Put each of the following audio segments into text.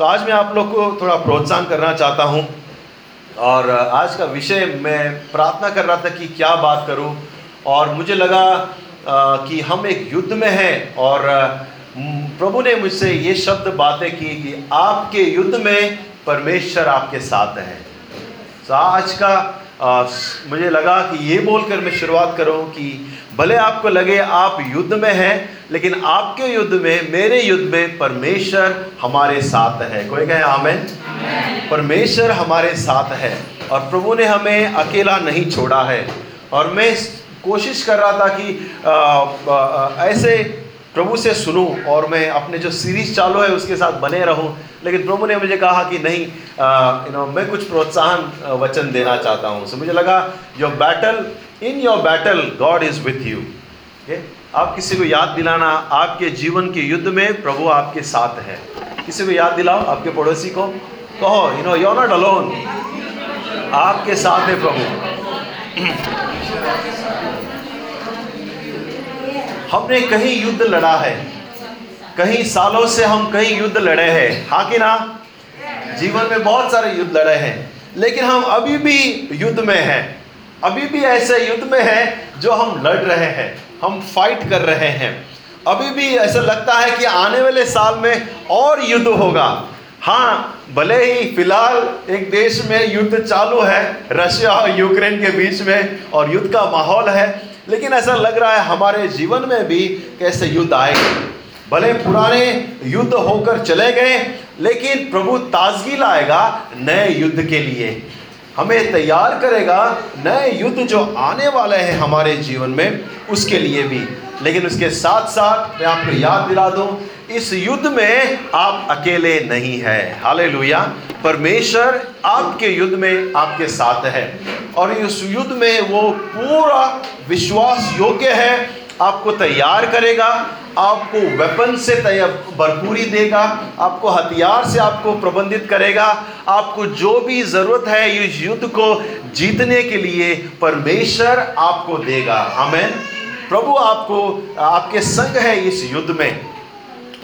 तो आज मैं आप लोग को थोड़ा प्रोत्साहन करना चाहता हूँ और आज का विषय मैं प्रार्थना कर रहा था कि क्या बात करूँ और मुझे लगा कि हम एक युद्ध में हैं और प्रभु ने मुझसे ये शब्द बातें की कि आपके युद्ध में परमेश्वर आपके साथ है। तो आज का मुझे लगा कि ये बोलकर मैं शुरुआत करूँ कि भले आपको लगे आप युद्ध में हैं लेकिन आपके युद्ध में मेरे युद्ध में परमेश्वर हमारे साथ है। कोई कहे आमेन? परमेश्वर हमारे साथ है और प्रभु ने हमें अकेला नहीं छोड़ा है। और मैं कोशिश कर रहा था कि आ, आ, आ, ऐसे प्रभु से सुनूं और मैं अपने जो सीरीज़ चालू है उसके साथ बने रहूँ। लेकिन प्रभु ने मुझे कहा कि नहीं यू नो मैं कुछ प्रोत्साहन वचन देना चाहता हूँ। सो मुझे लगा जो battle in your battle God is with you आप किसी को याद दिलाना आपके जीवन के युद्ध में प्रभु आपके साथ है। किसी को याद दिलाओ आपके पड़ोसी को। कहो you know you not alone आपके साथ है प्रभु। हमने कहीं युद्ध लड़ा है। कहीं सालों से हम कहीं युद्ध लड़े हैं। हाँ कि ना? जीवन में बहुत सारे युद्ध लड़े हैं। लेकिन हम अभी भी युद्ध में हैं। अभी भी ऐसे युद्ध में है जो हम लड़ रहे हैं, हम फाइट कर रहे हैं। अभी भी ऐसा लगता है कि आने वाले साल में और युद्ध होगा। हाँ भले ही फ़िलहाल एक देश में युद्ध चालू है, रशिया और यूक्रेन के बीच में और युद्ध का माहौल है, लेकिन ऐसा लग रहा है हमारे जीवन में भी कैसे युद्ध आएँगे। भले पुराने युद्ध होकर चले गए, लेकिन प्रभु ताजगी लाएगा नए युद्ध के लिए। हमें तैयार करेगा नए युद्ध जो आने वाले हैं हमारे जीवन में, उसके लिए भी। लेकिन उसके साथ साथ मैं आपको याद दिला दूँ, इस युद्ध में आप अकेले नहीं है। हाले परमेश्वर आपके युद्ध में आपके साथ है। और इस युद्ध में वो पूरा विश्वास योग्य है आपको तैयार करेगा, आपको वेपन से तैयार भरपूरी देगा, आपको हथियार से आपको प्रबंधित करेगा, आपको जो भी ज़रूरत है इस युद्ध को जीतने के लिए परमेश्वर आपको देगा। हमें प्रभु आपको, आपके संग है इस युद्ध में।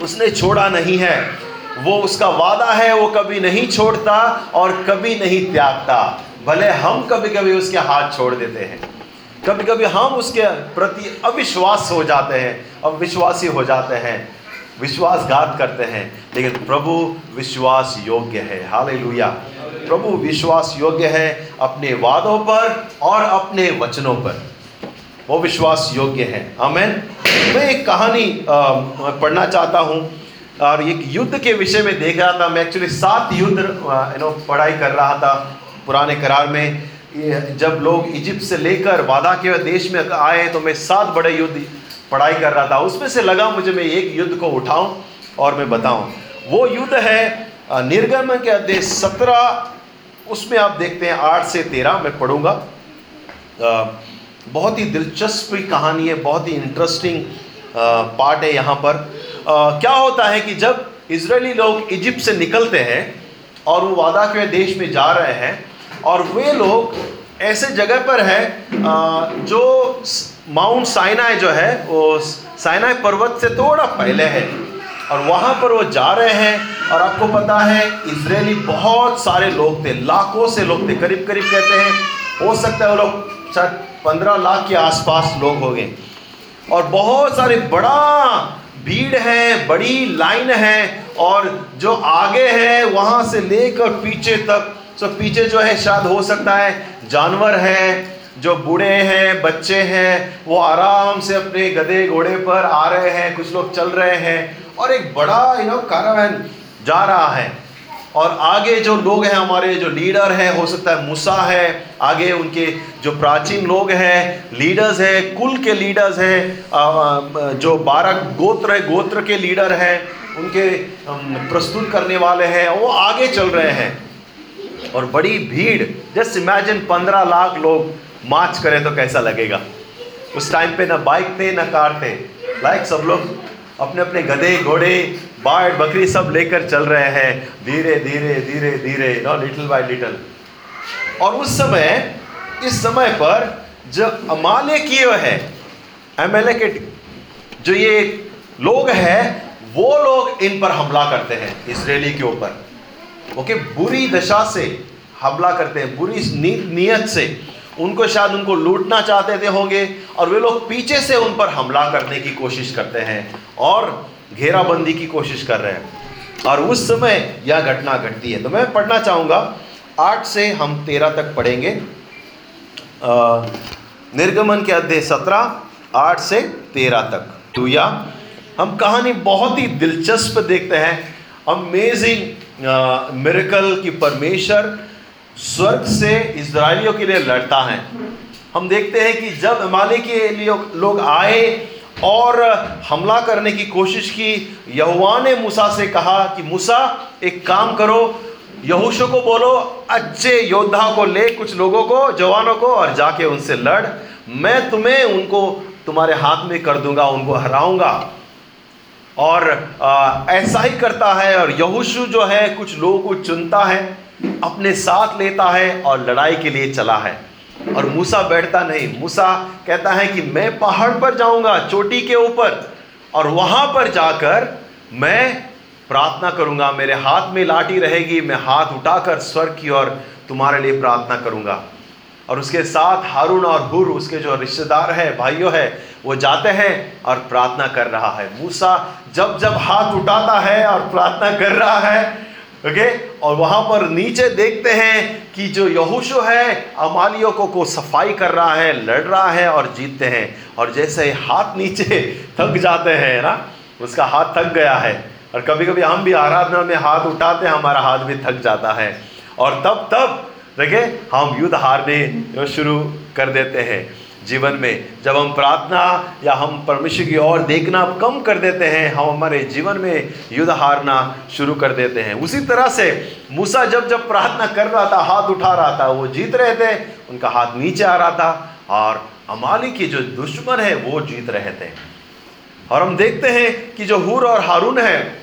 उसने छोड़ा नहीं है। वो उसका वादा है, वो कभी नहीं छोड़ता और कभी नहीं त्यागता। भले हम कभी कभी उसके हाथ छोड़ देते हैं। कभी कभी हम उसके प्रति अविश्वास हो जाते हैं, अविश्वासी हो जाते हैं, विश्वासघात करते हैं। लेकिन प्रभु विश्वास योग्य है। हाल प्रभु विश्वास योग्य है अपने वादों पर और अपने वचनों पर। वो विश्वास योग्य है। अमेन मैं एक कहानी पढ़ना चाहता हूँ। और एक युद्ध के विषय में देख रहा था। मैं एक्चुअली सात युद्ध यू नो पढ़ाई कर रहा था पुराने करार में। जब लोग इजिप्ट से लेकर वादा के देश में आए तो मैं सात बड़े युद्ध पढ़ाई कर रहा था। उसमें से लगा मुझे मैं एक युद्ध को उठाऊं और मैं बताऊँ। वो युद्ध है निर्गमन के अध्याय सत्रह। उसमें आप देखते हैं आठ से तेरह मैं पढ़ूँगा। बहुत ही दिलचस्प कहानी है बहुत ही इंटरेस्टिंग पार्ट है यहाँ पर। आ, क्या होता है कि जब इसराइली लोग इजिप्ट से निकलते हैं और वो वादा के देश में जा रहे हैं और वे लोग ऐसे जगह पर है जो माउंट साइनाई जो है, वो साइनाई पर्वत से थोड़ा पहले है। और वहाँ पर वो जा रहे हैं और आपको पता है इसराइली बहुत सारे लोग थे, लाखों से लोग थे करीब करीब कहते हैं, हो सकता है वो लोग शायद पंद्रह लाख के आसपास लोग हो गए और बहुत सारे बड़ा भीड़ है, बड़ी लाइन है, और जो आगे है, वहाँ से लेकर पीछे तक तो पीछे जो है, शायद हो सकता है, जानवर है, जो बूढ़े हैं, बच्चे हैं, वो आराम से अपने गधे घोड़े पर आ रहे हैं, कुछ लोग चल रहे हैं, और एक बड़ा यू नो कारावैन जा रहा है। और आगे जो लोग हैं, हमारे जो लीडर हैं, हो सकता है मूसा है, आगे उनके जो प्राचीन लोग हैं लीडर्स हैं, कुल के लीडर्स हैं जो बारह गोत्र गोत्र के लीडर हैं, उनके प्रस्तुत करने वाले हैं, वो आगे चल रहे हैं। और बड़ी भीड़, जस्ट इमेजिन पंद्रह लाख लोग मार्च करें तो कैसा लगेगा? उस टाइम पे ना बाइक थे, ना कार थे। लाइक सब लोग अपने अपने गधे, घोड़े बाढ़ बकरी सब लेकर चल रहे हैं। धीरे धीरे धीरे धीरे, नो लिटिल बाय लिटिल और उस समय, इस समय पर जो अमाले किए है एमएलए के जो ये लोग हैं, वो लोग इन पर हमला करते हैं, इसराइली के ऊपर। ओके, बुरी दशा से हमला करते हैं, बुरी नीयत से। उनको शायद उनको लूटना चाहते थे होंगे, और वे लोग पीछे से उन पर हमला करने की कोशिश करते हैं, और घेराबंदी की कोशिश कर रहे हैं। और उस समय यह घटना घटती है। तो मैं पढ़ना चाहूँगा, आठ से हम तेरह तक पढ़ेंगे। निर्गमन के अध्याय सत्रह, आठ से तेरह तक। तो या, हम कहानी बहुत ही दिलचस्प देखते हैं। अमेजिंग मेरेकल की परमेश्वर स्वर्ग से इसराइलियों के लिए लड़ता है। हम देखते हैं कि जब अमाली के लिए लोग आए और हमला करने की कोशिश की यहुआ ने मूसा से कहा कि, मूसा, एक काम करो। यहूशो को बोलो, अच्छे योद्धा को ले, कुछ लोगों को, जवानों को, और जाके उनसे लड़। मैं तुम्हें उनको तुम्हारे हाथ में कर दूँगा, उनको हराऊँगा। और ऐसा ही करता है और यहूशु जो है कुछ लोगों को चुनता है, अपने साथ लेता है और लड़ाई के लिए चला है। और मूसा बैठता नहीं। मूसा कहता है कि मैं पहाड़ पर जाऊँगा, चोटी के ऊपर, और वहाँ पर जाकर मैं प्रार्थना करूँगा। मेरे हाथ में लाठी रहेगी, मैं हाथ उठाकर स्वर्ग की ओर तुम्हारे लिए प्रार्थना करूँगा। और उसके साथ हारून और हुर, उसके जो रिश्तेदार है, भाइयों है, वो जाते हैं और प्रार्थना कर रहा है। मूसा जब जब हाथ उठाता है और प्रार्थना कर रहा है, ओके? और वहाँ पर नीचे देखते हैं कि जो यहूशु है, अमालियों को को सफ़ाई कर रहा है, लड़ रहा है और जीतते हैं। और जैसे हाथ नीचे थक जाते हैं ना? उसका हाथ थक गया है। और कभी कभी हम भी आराधना में हाथ उठाते हैं, हमारा हाथ भी थक जाता है। और तब तब देखे, हम युद्ध हारने शुरू कर देते हैं। जीवन में जब हम प्रार्थना या हम परमेश्वर की ओर देखना कम कर देते हैं, हम हमारे जीवन में युद्ध हारना शुरू कर देते हैं। उसी तरह से मूसा जब जब प्रार्थना कर रहा था, हाथ उठा रहा था, वो जीत रहे थे, उनका हाथ नीचे आ रहा था और अमाली के जो दुश्मन है, वो जीत रहे थे। और हम देखते हैं कि जो हूर और हारून है,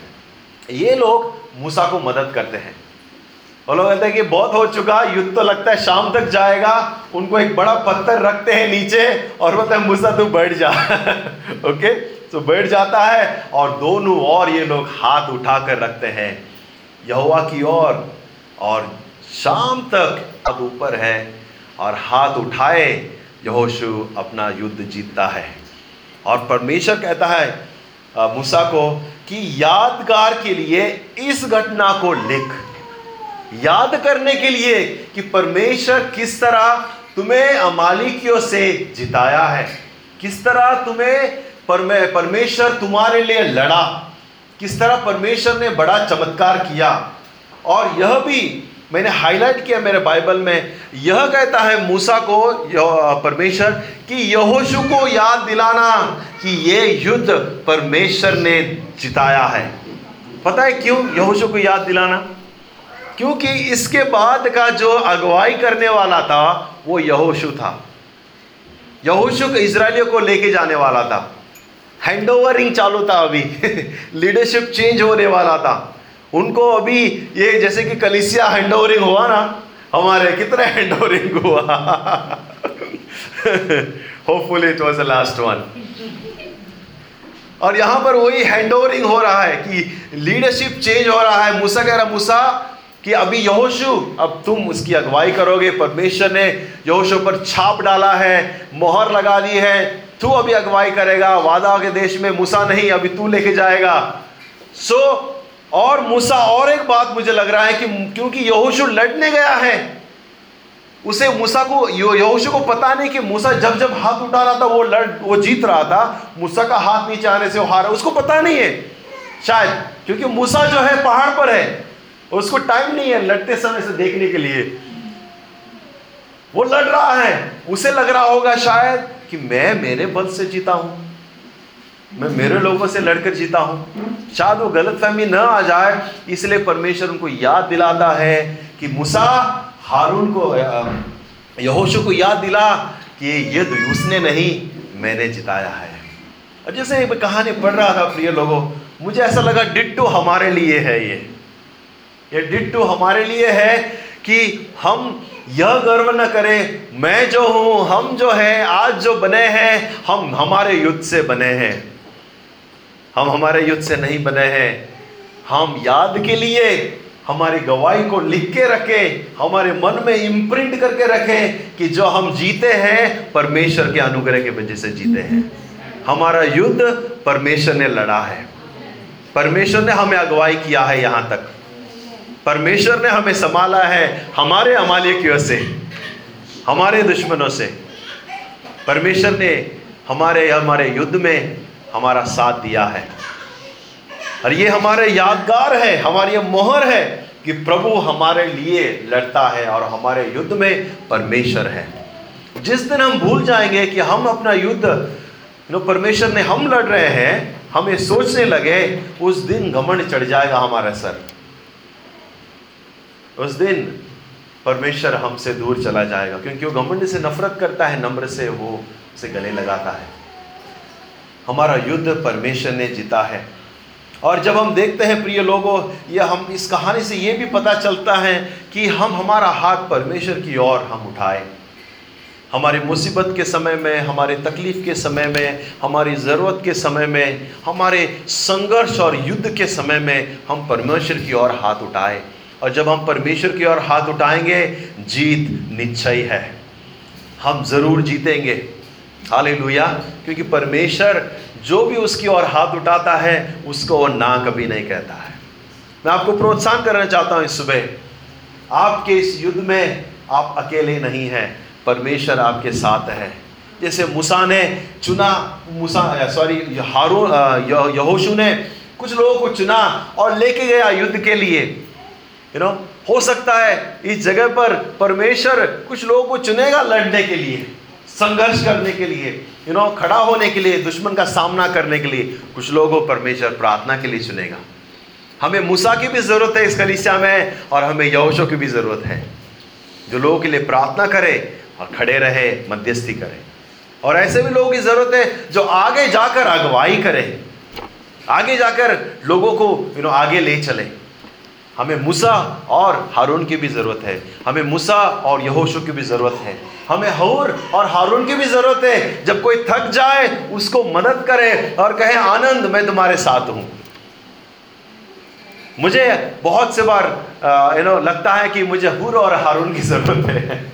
ये लोग मूसा को मदद करते हैं। वो लोग कहते हैं कि बहुत हो चुका, युद्ध तो लगता है शाम तक जाएगा। उनको एक बड़ा पत्थर रखते हैं नीचे और बोलते हैं, मूसा, तू बैठ जा। ओके तो बैठ जाता है और दोनों और ये लोग हाथ उठा कर रखते हैं। यहुआ की ओर और शाम तक अब ऊपर है और हाथ उठाए, यहोशु अपना युद्ध जीतता है। और परमेश्वर कहता है मूसा को कि यादगार के लिए इस घटना को लिख। याद करने के लिए कि परमेश्वर किस तरह तुम्हें अमालिकियों से जिताया है। किस तरह तुम्हें परमे, परमेश्वर तुम्हारे लिए लड़ा। किस तरह परमेश्वर ने बड़ा चमत्कार किया। और यह भी मैंने हाईलाइट किया मेरे बाइबल में। यह कहता है मूसा को परमेश्वर, कि यहोशु को याद दिलाना कि ये युद्ध परमेश्वर ने जिताया है। पता है क्यों यहोशु को याद दिलाना? क्योंकि इसके बाद का जो अगुवाई करने वाला था, वो यहोशु था। यहोशु इसराइलियों को लेके जाने वाला था। हैंड ओवरिंग चालू था अभी। लीडरशिप चेंज होने वाला था। उनको अभी ये जैसे कि कलिसिया हैंड ओवरिंग हुआ ना, हमारे कितना हैंड ओवरिंग हुआ। Hopefully it was the last one और यहाँ पर वही हैंड ओवरिंग हो रहा है कि लीडरशिप चेंज हो रहा है। मूसा कह रहा मूसा कि अभी यहोशु अब तुम उसकी अगुवाई करोगे। परमेश्वर ने यहोशु पर छाप डाला है मोहर लगा दी है। तू अभी अगुवाई करेगा। वादा के देश में मूसा नहीं अभी तू लेके जाएगा। सो so, और मूसा और एक बात मुझे लग रहा है कि क्योंकि यहोशु लड़ने गया है उसे मूसा को यहोशु को पता नहीं कि मूसा जब जब हाथ उठा रहा था वो लड़ वो जीत रहा था। मूसा का हाथ नीचे आने से वो हारा। उसको पता नहीं है शायद। क्योंकि मूसा जो है पहाड़ पर है। उसको टाइम नहीं है लड़ते समय से देखने के लिए। वो लड़ रहा है, उसे लग रहा होगा शायद कि मैं मेरे बल से जीता हूँ। मैं मेरे लोगों से लड़कर जीता हूँ। शायद वो गलत फहमी न आ जाए, इसलिए परमेश्वर उनको याद दिलाता है कि मूसा हारून को यहोशु को याद दिला कि ये उसने नहीं, मैंने जिताया है। और जैसे कहानी पढ़ रहा था प्रिय लोगों, मुझे ऐसा लगा डिट्टो हमारे लिए है ये। ये डिट्टो हमारे लिए है कि हम यह गर्व न करें, मैं जो हूँ, हम जो है, आज जो बने हैं, हम हमारे युद्ध से बने हैं। हम हमारे युद्ध से नहीं बने हैं। हम याद के लिए हमारी गवाही को लिख के रखें, हमारे मन में इम्प्रिंट करके रखें कि जो हम जीते हैं, परमेश्वर के अनुग्रह के वजह से जीते हैं। हमारा युद्ध परमेश्वर ने लड़ा है। परमेश्वर ने हमें अगुवाई किया है यहाँ तक। परमेश्वर ने हमें संभाला है हमारे अमालिकियों से, हमारे दुश्मनों से। परमेश्वर ने हमारे हमारे युद्ध में हमारा साथ दिया है। और ये हमारे यादगार है, हमारी मोहर है कि प्रभु हमारे लिए लड़ता है और हमारे युद्ध में परमेश्वर है। जिस दिन हम भूल जाएँगे कि हम अपना युद्ध नो परमेश्वर ने हम लड़ रहे हैं, हमें सोचने लगे, उस दिन घमंड चढ़ जाएगा हमारा सर। उस दिन परमेश्वर हमसे दूर चला जाएगा, क्योंकि वो घमंड से नफरत करता है, नम्र से वो उसे गले लगाता है। हमारा युद्ध परमेश्वर ने जीता है। और जब हम देखते हैं, प्रिय लोगों ये हम इस कहानी से ये भी पता चलता है कि हम, हमारा हाथ परमेश्वर की ओर हम उठाए। हमारी मुसीबत के समय में, हमारे तकलीफ़ के समय में, हमारी ज़रूरत के समय में, हमारे संघर्ष और युद्ध के समय में हम परमेश्वर की ओर हाथ उठाए। और जब हम परमेश्वर की ओर हाथ उठाएँगे, जीत निश्चय है। हम ज़रूर जीतेंगे। हाल क्योंकि परमेश्वर जो भी उसकी ओर हाथ उठाता है, उसको वो ना कभी नहीं कहता है। मैं आपको प्रोत्साहन करना चाहता हूँ इस सुबह। आपके इस युद्ध में आप अकेले नहीं हैं। परमेश्वर आपके साथ है। जैसे मूसा ने चुना, मूसा, सॉरी, हारून यहोशु ने कुछ लोगों को चुना और लेके गया युद्ध के लिए। यू नो हो सकता है इस जगह पर परमेश्वर कुछ लोगों को चुनेगा लड़ने के लिए, संघर्ष करने के लिए यू नो खड़ा होने के लिए, दुश्मन का सामना करने के लिए, कुछ लोगों को परमेश्वर प्रार्थना के लिए चुनेगा। हमें मूसा की भी ज़रूरत है इस कलिसिया में और हमें यहोशो की भी ज़रूरत है। जो लोगों के लिए प्रार्थना करे और खड़े रहे, मध्यस्थी करे। और ऐसे भी लोगों की ज़रूरत है जो आगे जाकर अगुवाई करे। आगे जाकर लोगों को यू नो आगे ले चले। हमें मूसा और हारून की भी ज़रूरत है। हमें मूसा और यहोशु की भी ज़रूरत है। हमें हौर और हारून की भी ज़रूरत है। जब कोई थक जाए, उसको मदद करे और कहे, आनंद, मैं तुम्हारे साथ हूँ। मुझे बहुत से बार यू नो लगता है कि मुझे हूर और हारून की ज़रूरत है।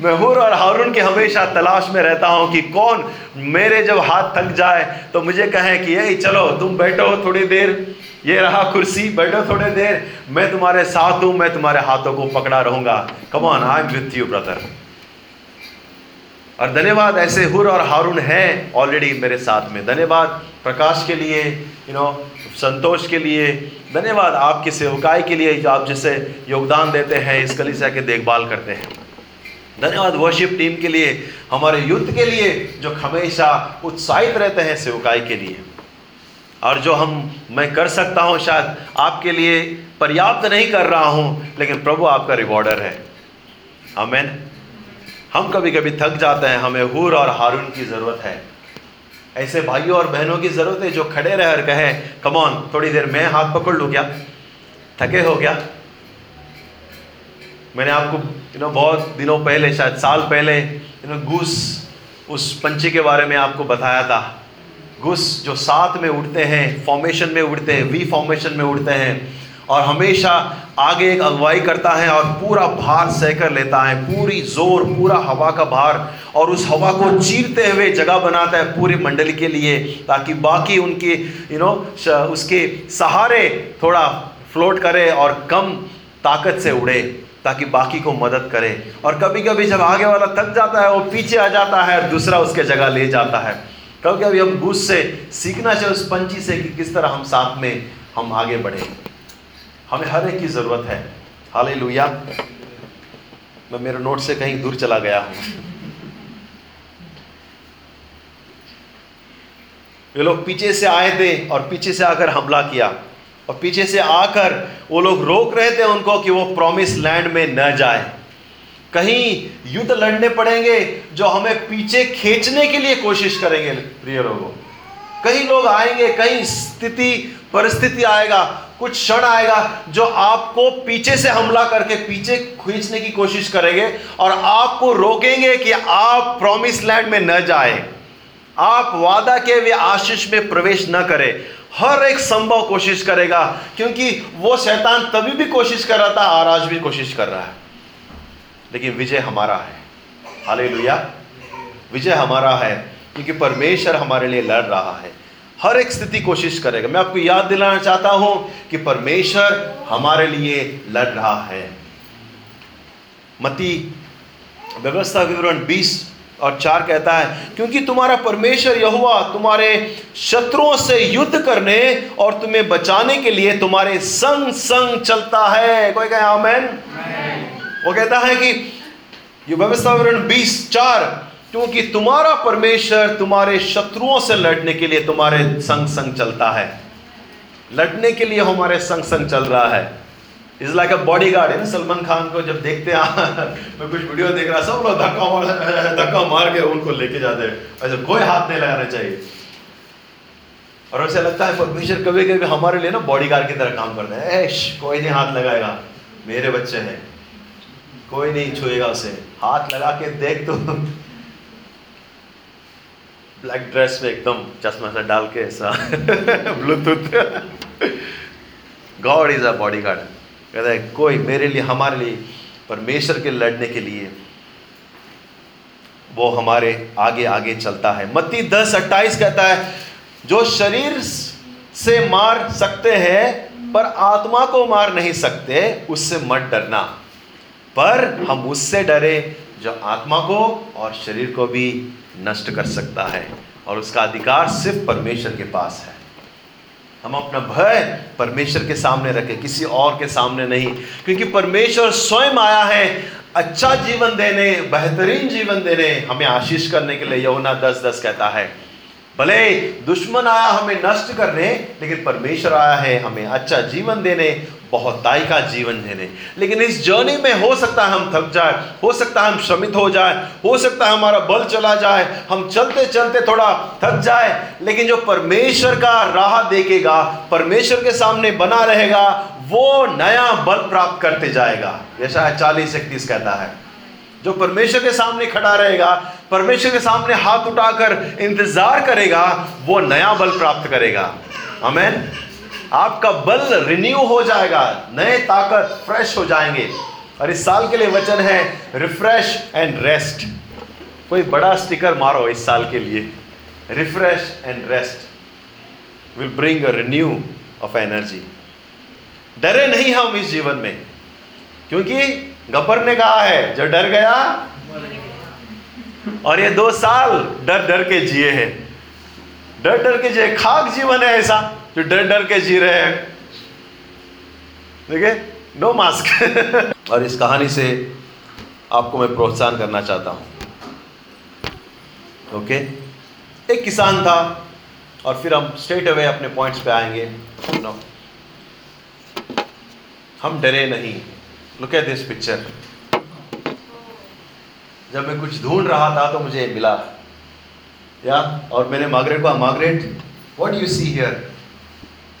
मैं हुर और हारून की हमेशा तलाश में रहता हूँ कि कौन मेरे जब हाथ थक जाए तो मुझे कहे कि यही चलो, तुम बैठो थोड़ी देर। ये रहा कुर्सी, बैठो थोड़ी देर। मैं तुम्हारे साथ हूँ, मैं तुम्हारे हाथों को पकड़ा रहूँगा। Come on I am with you brother और धन्यवाद, ऐसे हुर और हारून है ऑलरेडी मेरे साथ में। धन्यवाद प्रकाश के लिए यू नो संतोष के लिए। धन्यवाद आपकी सेवकाई के लिए जो आप जिसे योगदान देते हैं, इस कलिसिया के देखभाल करते हैं। धन्यवाद वर्शिप टीम के लिए, हमारे युद्ध के लिए, जो हमेशा उत्साहित रहते हैं सेवकाई के लिए। और जो हम, मैं कर सकता हूँ, शायद आपके लिए पर्याप्त नहीं कर रहा हूँ, लेकिन प्रभु आपका रिवॉर्डर है। हमें हम कभी कभी थक जाते हैं, हमें हूर और हारून की ज़रूरत है। ऐसे भाइयों और बहनों की ज़रूरत है जो खड़े रहे और कहे कमौन थोड़ी देर मैं हाथ पकड़ लूँ क्या? थके हो क्या? मैंने आपको यू नो बहुत दिनों पहले, शायद साल पहले यू नो घूस उस पंछी के बारे में आपको बताया था। घुस जो साथ में उड़ते हैं फॉर्मेशन में उड़ते हैं वी फॉर्मेशन में उड़ते हैं, और हमेशा आगे एक अगुवाई करता है और पूरा भार सह कर लेता है। पूरी ज़ोर, पूरा हवा का भार, और उस हवा को चीरते हुए जगह बनाता है पूरे मंडली के लिए, ताकि बाकी उनके यू नो उसके सहारे थोड़ा फ्लोट करे और कम ताकत से उड़े। ताकि बाकी को मदद करे। और कभी कभी जब आगे वाला थक जाता है, वो पीछे आ जाता है और दूसरा उसके जगह ले जाता है। कभी कभी हम घुस से सीखना चाहिए, उस पंची से कि किस तरह हम साथ में हम आगे बढ़े। हमें हर एक की ज़रूरत है। हाल लुया मैं मेरे नोट से कहीं दूर चला गया हूँ। ये लोग पीछे से आए थे और पीछे से आकर हमला किया। और पीछे से आकर वो लोग रोक रहे थे उनको कि वो प्रॉमिस लैंड में न जाए। कहीं युद्ध लड़ने पड़ेंगे जो हमें पीछे खींचने के लिए कोशिश करेंगे, प्रिय लोगों। कई लोग आएँगे कई स्थिति, परिस्थिति आएगा, कुछ क्षण आएगा जो आपको पीछे से हमला करके पीछे खींचने की कोशिश करेंगे और आपको रोकेंगे कि आप प्रॉमिस लैंड में न जाए। आप वादा के वे आशीष में प्रवेश न करें। हर एक संभव कोशिश करेगा, क्योंकि वो शैतान तभी भी कोशिश कर रहा था, और आज भी कोशिश कर रहा है। लेकिन विजय हमारा है। हाले विजय हमारा है, क्योंकि परमेश्वर हमारे लिए लड़ रहा है। हर एक स्थिति कोशिश करेगा। मैं आपको याद दिलाना चाहता हूँ कि परमेश्वर हमारे लिए लड़ रहा है। मती व्यवस्था विवरण 20 और चार कहता है क्योंकि तुम्हारा परमेश्वर यहुआ तुम्हारे शत्रुओं से युद्ध करने और तुम्हें बचाने के लिए तुम्हारे संग संग चलता है। कोई कहे आमेन। वो कहता है कि ये व्यवस्था विवरण बीस चार क्योंकि तुम्हारा परमेश्वर तुम्हारे शत्रुओं से लड़ने के लिए तुम्हारे संग संग चलता है। लड़ने के लिए हमारे संग संग चल रहा है। Is like a body guard है ना सलमान खान को जब देखते हैं, मैं कुछ वीडियो देख रहा, सब लोग धक्का मार धक्का मार के उनको लेके जाते हैं। ऐसे कोई हाथ नहीं लगाना चाहिए। और ऐसा लगता है, परमेश्वर कभी कभी हमारे लिए ना बॉडी गार्ड की तरह काम करते हैं। ऐश, कोई नहीं हाथ लगाएगा। मेरे बच्चे हैं। कोई नहीं छुएगा उसे। हाथ लगा के देख तो। ब्लैक ड्रेस में एकदम चश्मा सा डाल के ऐसा। Bluetooth God is a body guard कहता है, कोई मेरे लिए, हमारे लिए, परमेश्वर के लड़ने के लिए, वो हमारे आगे आगे चलता है। मत्ती दस अट्ठाईस कहता है, जो शरीर से मार सकते हैं, पर आत्मा को मार नहीं सकते, उससे मत डरना। पर हम उससे डरे, जो आत्मा को और शरीर को भी नष्ट कर सकता है और उसका अधिकार सिर्फ़ परमेश्वर के पास है। हम अपना भय परमेश्वर के सामने रखें, किसी और के सामने नहीं। क्योंकि परमेश्वर स्वयं आया है अच्छा जीवन देने, बेहतरीन जीवन देने, हमें आशीष करने के लिए यमुना दस दस कहता है। भले दुश्मन आया हमें नष्ट करने, लेकिन परमेश्वर आया है हमें अच्छा जीवन देने बहुताई का जीवन देने। लेकिन इस जर्नी में हो सकता है हम थक जाए, हो सकता है हम श्रमित हो जाए, हो सकता है हमारा बल चला जाए, हम चलते चलते थोड़ा थक जाए, लेकिन जो परमेश्वर का राह देखेगा, परमेश्वर के सामने बना रहेगा, वो नया बल प्राप्त करते जाएगा। जैसा चालीस इकतीस कहता है, जो परमेश्वर के सामने खड़ा रहेगा, परमेश्वर के सामने हाथ उठाकर इंतज़ार करेगा, वो नया बल प्राप्त करेगा। हमें आपका बल रिन्यू हो जाएगा, नए ताकत फ्रेश हो जाएँगे। और इस साल के लिए वचन है रिफ्रेश एंड रेस्ट कोई बड़ा स्टिकर मारो इस साल के लिए। Refresh and rest will bring a renew of energy डरे नहीं हम इस जीवन में, क्योंकि गब्बर ने कहा है, जो डर गया, और ये दो साल डर डर के जिए हैं। डर डर के जिए, खाक जीवन है ऐसा। जो डर डर के जी रहे हैं। देखिए नो मास्क और इस कहानी से आपको मैं प्रोत्साहन करना चाहता हूँ। ओके एक किसान था और फिर हम स्ट्रेट अवे अपने पॉइंट्स पे आएँगे। नो हम डरे नहीं। लुक एट दिस पिक्चर जब मैं कुछ ढूंढ रहा था तो मुझे मिला। या और मैंने मार्गरेट को Margaret what you see here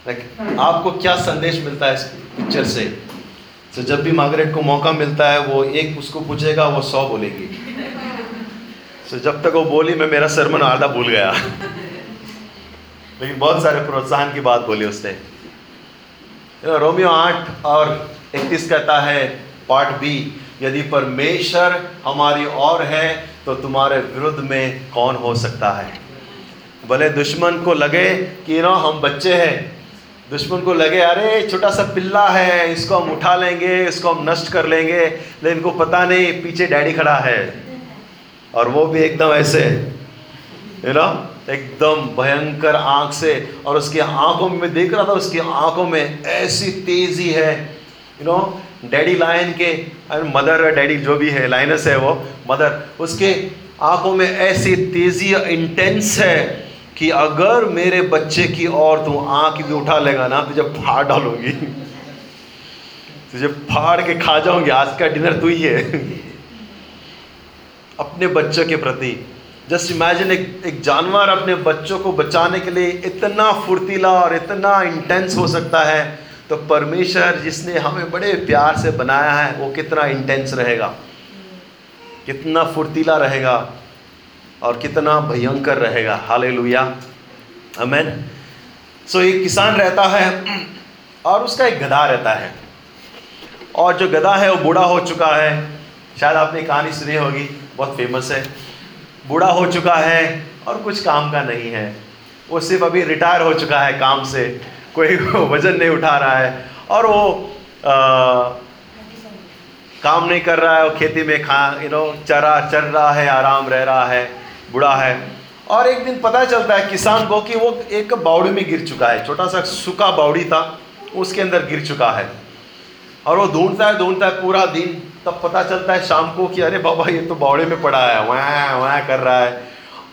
like आपको क्या संदेश मिलता है इस पिक्चर से? तो जब भी मार्गरेट को मौका मिलता है वो एक उसको पूछेगा वो सौ बोलेगी। So, जब तक वो बोली मैं मेरा सरमन आधा भूल गया। लेकिन बहुत सारे प्रोत्साहन की बात बोली उसने। रोमियो आठ और इकतीस कहता है पार्ट बी यदि परमेश्वर हमारी और है तो तुम्हारे विरुद्ध में कौन हो सकता है? भले दुश्मन को लगे कि ना हम बच्चे हैं। दुश्मन को लगे, अरे, छोटा सा पिल्ला है, इसको हम उठा लेंगे, इसको हम नष्ट कर लेंगे, लेकिन इनको पता नहीं, पीछे डैडी खड़ा है। और वो भी एकदम ऐसे यू नो एकदम भयंकर आँख से, और उसकी आँखों में देख रहा था, उसकी आँखों में ऐसी तेज़ी है यू नो डैडी लायन के मदर डैडी जो भी है, लाइनस है वो, मदर, उसके आँखों में ऐसी तेज़ी इंटेंस है। कि अगर मेरे बच्चे की और तू आँख भी उठा लेगा ना, तुझे फाड़ डालोगी। तुझे फाड़ के खा जाऊँगी आज का डिनर तू ही है। अपने बच्चों के प्रति। जस्ट इमेजिन एक एक जानवर अपने बच्चों को बचाने के लिए इतना फुर्तीला और इतना इंटेंस हो सकता है तो परमेश्वर जिसने हमें बड़े प्यार से बनाया है, वो कितना इंटेंस रहेगा। कितना फुर्तीला रहेगा। और कितना भयंकर रहेगा। हाले लुया अमेन सो एक किसान रहता है और उसका एक गधा रहता है। और जो गधा है वो बूढ़ा हो चुका है। शायद आपने कहानी सुनी होगी बहुत फ़ेमस है। बूढ़ा हो चुका है और कुछ काम का नहीं है। वो सिर्फ़ अभी रिटायर हो चुका है काम से। कोई वज़न नहीं उठा रहा है। और वो आ, काम नहीं कर रहा है। वो खेती में खा यू नो चरा चल रहा है आराम रह रहा है। बुढ़ा है। और एक दिन पता चलता है, किसान को कि वो एक बावड़ी में गिर चुका है, छोटा सा सूखा बावड़ी था, उसके अंदर गिर चुका है। और वो ढूंढता है ढूंढता है पूरा दिन, तब पता चलता है शाम को कि अरे बाबा, ये तो बावड़े में पड़ा है, वहाँ वहाँ कर रहा है।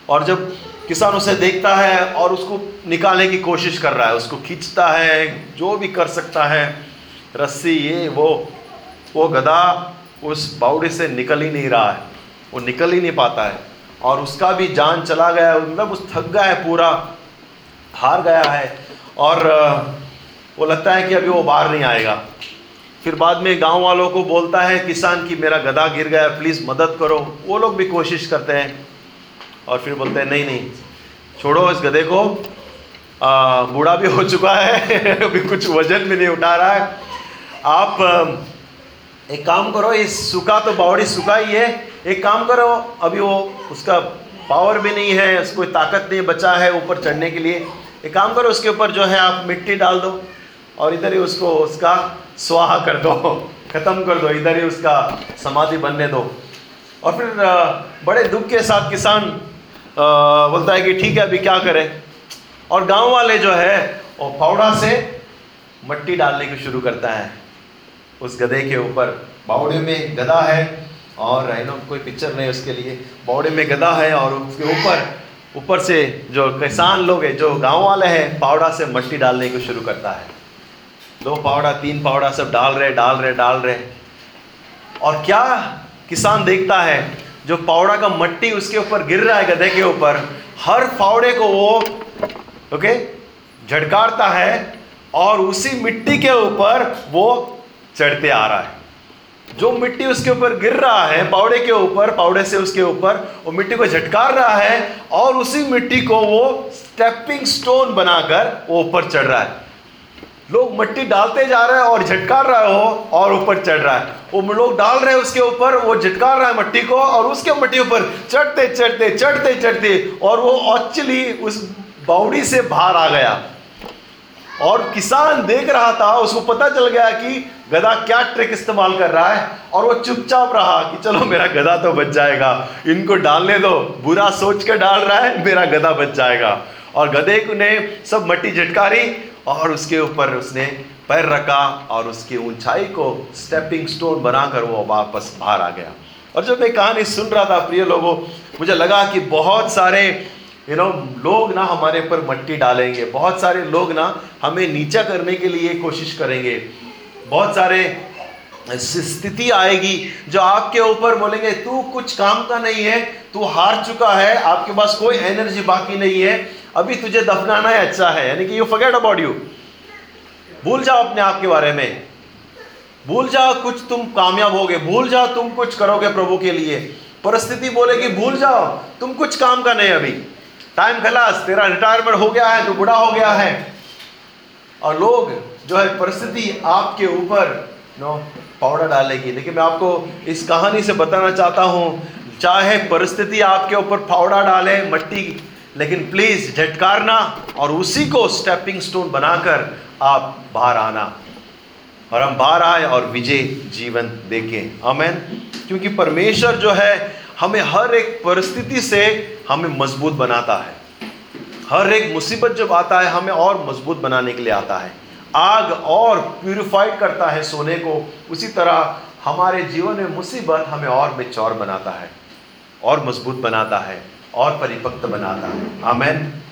और जब किसान उसे देखता है और उसको निकालने की कोशिश कर रहा है, उसको खींचता है, जो भी कर सकता है, रस्सी, ये, वो वो गधा उस बावड़ी से निकल ही नहीं रहा है, वो निकल ही नहीं पाता है। और उसका भी जान चला गया है मतलब उस थक गया है पूरा, हार गया है। और वो लगता है कि अभी वो बाहर नहीं आएगा। फिर बाद में गाँव वालों को बोलता है, किसान की मेरा गधा गिर गया प्लीज़ मदद करो। वो लोग भी कोशिश करते हैं। और फिर बोलते हैं, नहीं नहीं, छोड़ो इस गधे को। बूढ़ा भी हो चुका है, अभी कुछ वज़न भी नहीं उठा रहा है। आप एक काम करो, ये सूखा तो बावड़ी सूखा ही है एक काम करो, अभी वो उसका पावर भी नहीं है, उसको ताकत नहीं बचा है ऊपर चढ़ने के लिए। एक काम करो, उसके ऊपर जो है आप मिट्टी डाल दो और इधर ही उसको उसका स्वाहा कर दो, ख़त्म कर दो, इधर ही उसका समाधि बनने दो। और फिर बड़े दुख के साथ किसान बोलता है कि ठीक है, अभी क्या करें? और गाँव वाले जो है, वो फावड़ा से मट्टी डालने की शुरू करता है, उस गधे के ऊपर। बावड़े में गधा है और है ना, कोई पिक्चर नहीं उसके लिए। बावड़े में गधा है और उसके ऊपर ऊपर से जो किसान लोग हैं, जो गाँव वाले हैं, पावड़ा से मट्टी डालने को शुरू करता है। दो पावड़ा, तीन पावड़ा सब डाल रहे डाल रहे डाल रहे। और क्या किसान देखता है, जो पावड़ा का मट्टी उसके ऊपर गिर रहा है गधे के ऊपर, हर फावड़े को वो, ओके, झटकारता है और उसी मिट्टी के ऊपर वो चढ़ते आ रहा है। जो मिट्टी उसके ऊपर गिर रहा है, पावड़े के ऊपर, पावड़े से उसके ऊपर, वो मिट्टी को झटकार रहा है और उसी मिट्टी को वो स्टेपिंग स्टोन बनाकर वो ऊपर चढ़ रहा है। लोग मिट्टी डालते जा रहे हैं और झटकार रहे हो और ऊपर चढ़ रहा है। वो लोग डाल रहे हैं उसके ऊपर, वो झटकार रहा है मिट्टी को और उसके मिट्टी ऊपर चढ़ते चढ़ते चढ़ते चढ़ते और वो एक्चुअली उस बाउडी से बाहर आ गया। और किसान देख रहा था, उसको पता चल गया कि गधा क्या ट्रिक इस्तेमाल कर रहा है और वो चुपचाप रहा कि चलो मेरा गधा तो बच जाएगा। इनको डालने दो, बुरा सोच कर डाल रहा है, मेरा गधा बच जाएगा। और गधे ने सब मट्टी झटकारी और उसके ऊपर उसने पैर रखा और उसकी ऊंचाई को स्टेपिंग स्टोन बनाकर वो वापस बाहर आ गया। और जब मैं कहानी सुन रहा था, प्रिय लोगों, मुझे लगा कि बहुत सारे यू नो लोग ना हमारे ऊपर मट्टी डालेंगे। बहुत सारे लोग ना हमें नीचा करने के लिए कोशिश करेंगे। बहुत सारे स्थिति आएगी जो आपके ऊपर बोलेंगे, तू कुछ काम का नहीं है, तू हार चुका है, आपके पास कोई एनर्जी बाकी नहीं है, अभी तुझे दफनाना ही अच्छा है। यानी कि यू फॉरगेट अबाउट यू भूल जाओ अपने आप के बारे में। भूल जाओ कुछ तुम कामयाब होगे, भूल जाओ तुम कुछ करोगे प्रभु के लिए। परिस्थिति बोलेगी, भूल जाओ, तुम कुछ काम का नहीं अभी। टाइम खलास, तेरा रिटायरमेंट हो गया है तो बुढ़ा हो गया है। और लोग जो है परिस्थिति आपके ऊपर, नो पाउडर डालेगी। लेकिन मैं आपको इस कहानी से बताना चाहता हूँ, चाहे परिस्थिति आपके ऊपर पाउडर डाले, मट्टी, लेकिन प्लीज़ झटकारना और उसी को स्टेपिंग स्टोन बनाकर आप बाहर आना। और हम बाहर आए और विजय जीवन देखें। अमेन क्योंकि परमेश्वर जो है, हमें हर एक परिस्थिति से हमें मज़बूत बनाता है। हर एक मुसीबत जब आता है, हमें और मज़बूत बनाने के लिए आता है। आग और प्यूरिफाइड करता है सोने को। उसी तरह हमारे जीवन में मुसीबत हमें और मेचौर बनाता है, और मज़बूत बनाता है, और परिपक्व बनाता है। आमेन।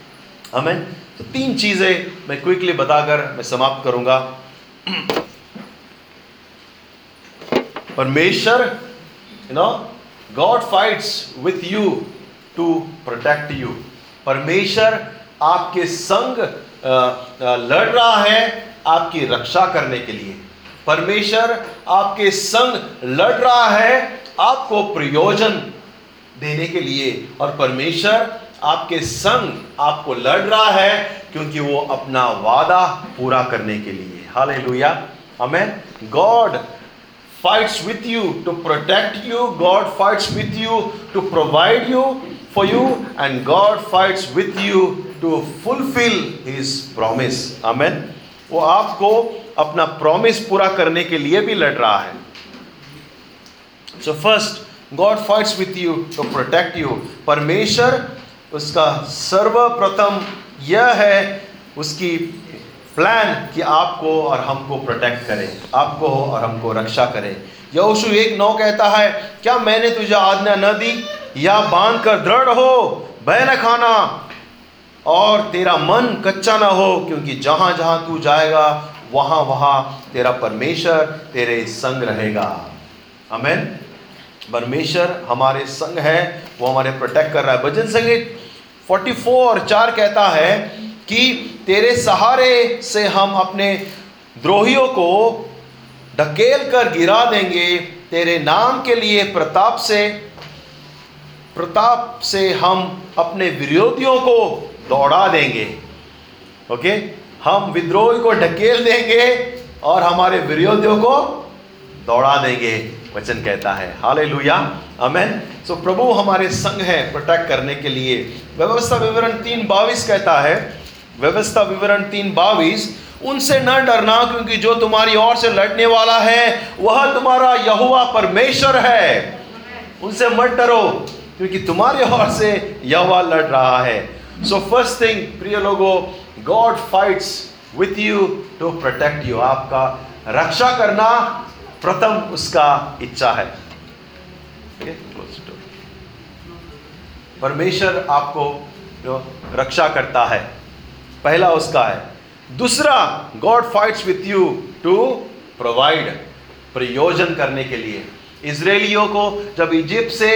आमेन। तो तीन चीज़ें मैं क्विकली बताकर मैं समाप्त करूँगा। परमेश्वर you know God fights with you to protect you परमेश्वर आपके संग लड़ रहा है आपकी रक्षा करने के लिए। परमेश्वर आपके संग लड़ रहा है आपको प्रयोजन देने के लिए। और परमेश्वर आपके संग आपको लड़ रहा है क्योंकि वो अपना वादा पूरा करने के लिए। हालेलुया। हमें God fights with you to protect you god fights with you to provide you for you and god fights with you to fulfill his promise. Amen. वो आपको अपना प्रॉमिस पूरा करने के लिए भी लड़ रहा है। So first God fights with you to protect you परमेश्वर, उसका सर्वप्रथम यह है, उसकी प्लान कि आपको और हमको प्रोटेक्ट करे, आपको और हमको रक्षा करे। यहोशू एक नौ कहता है, क्या मैंने तुझे आज्ञा न दी? या बाँध कर दृढ़ हो भय न खाना, और तेरा मन कच्चा ना हो, क्योंकि जहाँ जहाँ तू जाएगा, वहाँ वहाँ तेरा परमेश्वर तेरे संग रहेगा। अमेन परमेश्वर हमारे संग है, वो हमारे प्रोटेक्ट कर रहा है। भजन संगीत 44 और चार कहता है कि तेरे सहारे से हम अपने द्रोहियों को ढकेल कर गिरा देंगे, तेरे नाम के लिए प्रताप से प्रताप से हम अपने विरोधियों को दौड़ा देंगे ओके हम विद्रोही को ढकेल देंगे और हमारे विरोधियों को दौड़ा देंगे, वचन कहता है। हाले लुया अमेन सो प्रभु हमारे संग है प्रोटेक्ट करने के लिए। व्यवस्था विवरण तीन बाविस कहता है। व्यवस्था विवरण तीन बाविस उनसे न डरना, क्योंकि जो तुम्हारी ओर से लड़ने वाला है, वह तुम्हारा यहुआ परमेश्वर है। उनसे मत डरो। क्योंकि तुम्हारे ओर से यहुआ लड़ रहा है। सो फ़र्स्ट थिंग प्रिय लोगो God fights with you to protect you आपका रक्षा करना प्रथम उसका इच्छा है। परमेश्वर आपको जो रक्षा करता है, पहला उसका है। दूसरा God fights with you to provide प्रयोजन करने के लिए। इसराइलियों को जब इजिप्ट से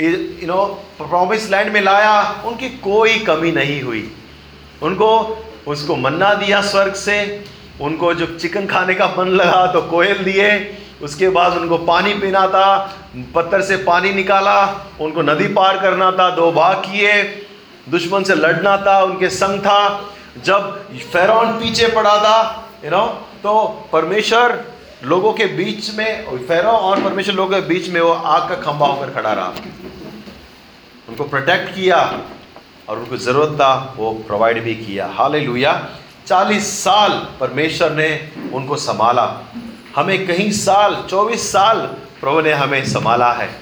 यू नो प्रॉमिस लैंड में लाया, उनकी कोई कमी नहीं हुई। उनको, उसको मन्ना दिया स्वर्ग से, उनको जब चिकन खाने का मन लगा तो कोयल दिए, उसके बाद उनको पानी पीना था, पत्थर से पानी निकाला, उनको नदी पार करना था, दो भाग किए, दुश्मन से लड़ना था, उनके संग था। जब फेरौन पीछे पड़ा था यू नो तो परमेश्वर लोगों के बीच में फेरो और परमेश्वर लोगों के बीच में वो आग का खंभा होकर खड़ा रहा। उनको प्रोटेक्ट किया और उनको ज़रूरत था, वो प्रोवाइड भी किया। हाल लुया चालीस साल परमेश्वर ने उनको संभाला। हमें कहीं साल, चौबीस साल प्रभु ने हमें संभाला है।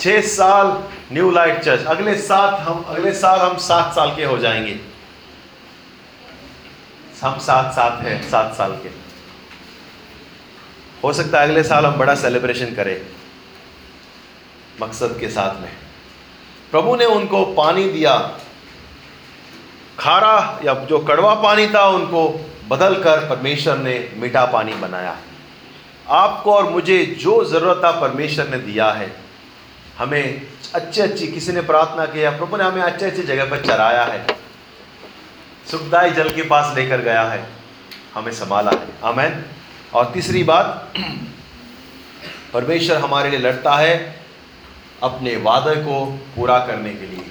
छः साल न्यू लाइट चर्च अगले सात हम, अगले साल हम सात साल के हो जाएँगे। हम सात सात हैं, सात साल के। हो सकता है अगले साल हम बड़ा सेलिब्रेशन करें। मकसद के साथ में। प्रभु ने उनको पानी दिया। खारा या जो कड़वा पानी था, उनको बदल कर परमेश्वर ने मीठा पानी बनाया। आपको और मुझे जो ज़रूरत था, परमेश्वर ने दिया है। हमें अच्छी अच्छी किसी ने प्रार्थना किया, प्रभु ने हमें अच्छे अच्छी जगह पर चराया है। सुखदाई जल के पास लेकर गया है। हमें संभाला है। अमेन और तीसरी बात, परमेश्वर हमारे लिए लड़ता है। अपने वादे को पूरा करने के लिए।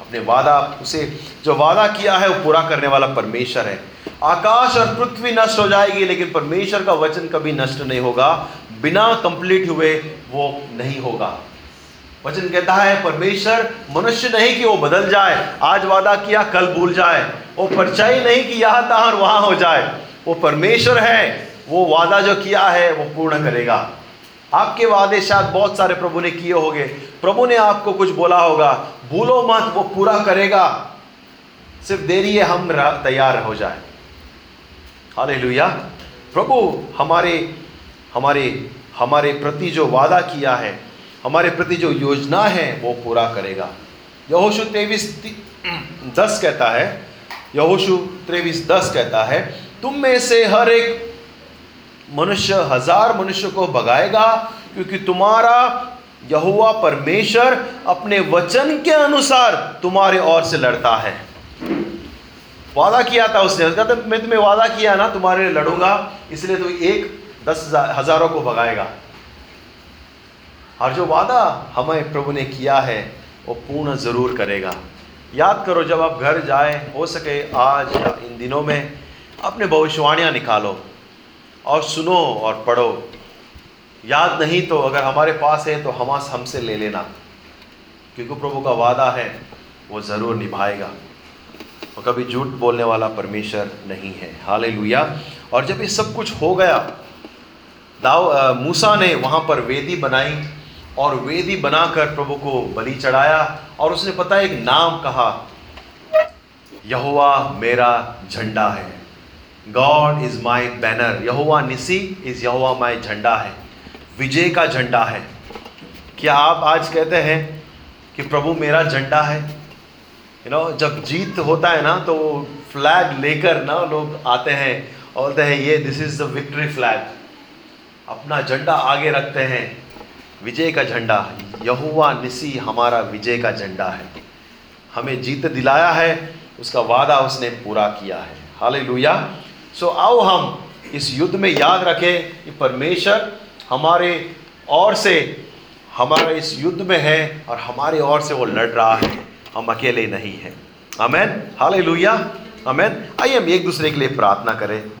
अपने वादा, उसे जो वादा किया है, वो पूरा करने वाला परमेश्वर है। आकाश और पृथ्वी नष्ट हो जाएगी, लेकिन परमेश्वर का वचन कभी नष्ट नहीं होगा। बिना कंप्लीट हुए वो नहीं होगा। वचन कहता है, परमेश्वर मनुष्य नहीं कि वो बदल जाए, आज वादा किया, कल भूल जाए। वो परचाई नहीं कि यहाँ तहां वहाँ हो जाए। वो परमेश्वर है, वो वादा जो किया है, वो पूर्ण करेगा। आपके वादे शायद बहुत सारे प्रभु ने किए होंगे। प्रभु ने आपको कुछ बोला होगा। भूलो मत, वो पूरा करेगा। सिर्फ़ देरी है, हम तैयार हो जाए। हाले प्रभु, हमारे हमारे हमारे प्रति जो वादा किया है, हमारे प्रति जो योजना है, वो पूरा करेगा। यहोशु तेईस दस कहता है। यहोशु तेईस दस कहता है, तुम में से हर एक मनुष्य, हज़ार मनुष्य को भगाएगा, क्योंकि तुम्हारा यहुआ परमेश्वर अपने वचन के अनुसार तुम्हारे ओर से लड़ता है। वादा किया था उसने। कहता मैं तुम्हें वादा किया ना, तुम्हारे लिए लड़ूँगा, इसलिए तो एक दस हज़ारों को भगाएगा। और जो वादा हमें प्रभु ने किया है, वो पूर्ण ज़रूर करेगा। याद करो, जब आप घर जाए, हो सके आज या इन दिनों में, अपने भविष्यवाणियाँ निकालो। और सुनो और पढ़ो। याद नहीं तो अगर हमारे पास है तो हम हमसे ले लेना। क्योंकि प्रभु का वादा है, वो ज़रूर निभाएगा। वो कभी झूठ बोलने वाला परमेश्वर नहीं है। हाल लुया और जब ये सब कुछ हो गया दाव मूसा ने वहाँ पर वेदी बनाई और वेदी बनाकर प्रभु को बलि चढ़ाया और उसने पता एक नाम कहा, यहोवा मेरा झंडा है। God is my banner Jehovah Nissi is Jehovah my झंडा है। विजय का झंडा है। क्या आप आज कहते हैं कि प्रभु मेरा झंडा है? यू you नो know, जब जीत होता है ना तो फ्लैग लेकर ना लोग आते हैं और बोलते हैं ये this is the victory flag अपना झंडा आगे रखते हैं। विजय का झंडा। यहुआ निसी हमारा विजय का झंडा है। हमें जीत दिलाया है उसका वादा उसने पूरा किया है। हालेलुया। सो आओ हम इस युद्ध में याद रखें कि परमेश्वर हमारे और से, हमारा इस युद्ध में है और हमारे और से वो लड़ रहा है। हम अकेले नहीं हैं। अमेन हाल लोहिया अमेन आइए हम एक दूसरे के लिए प्रार्थना करें।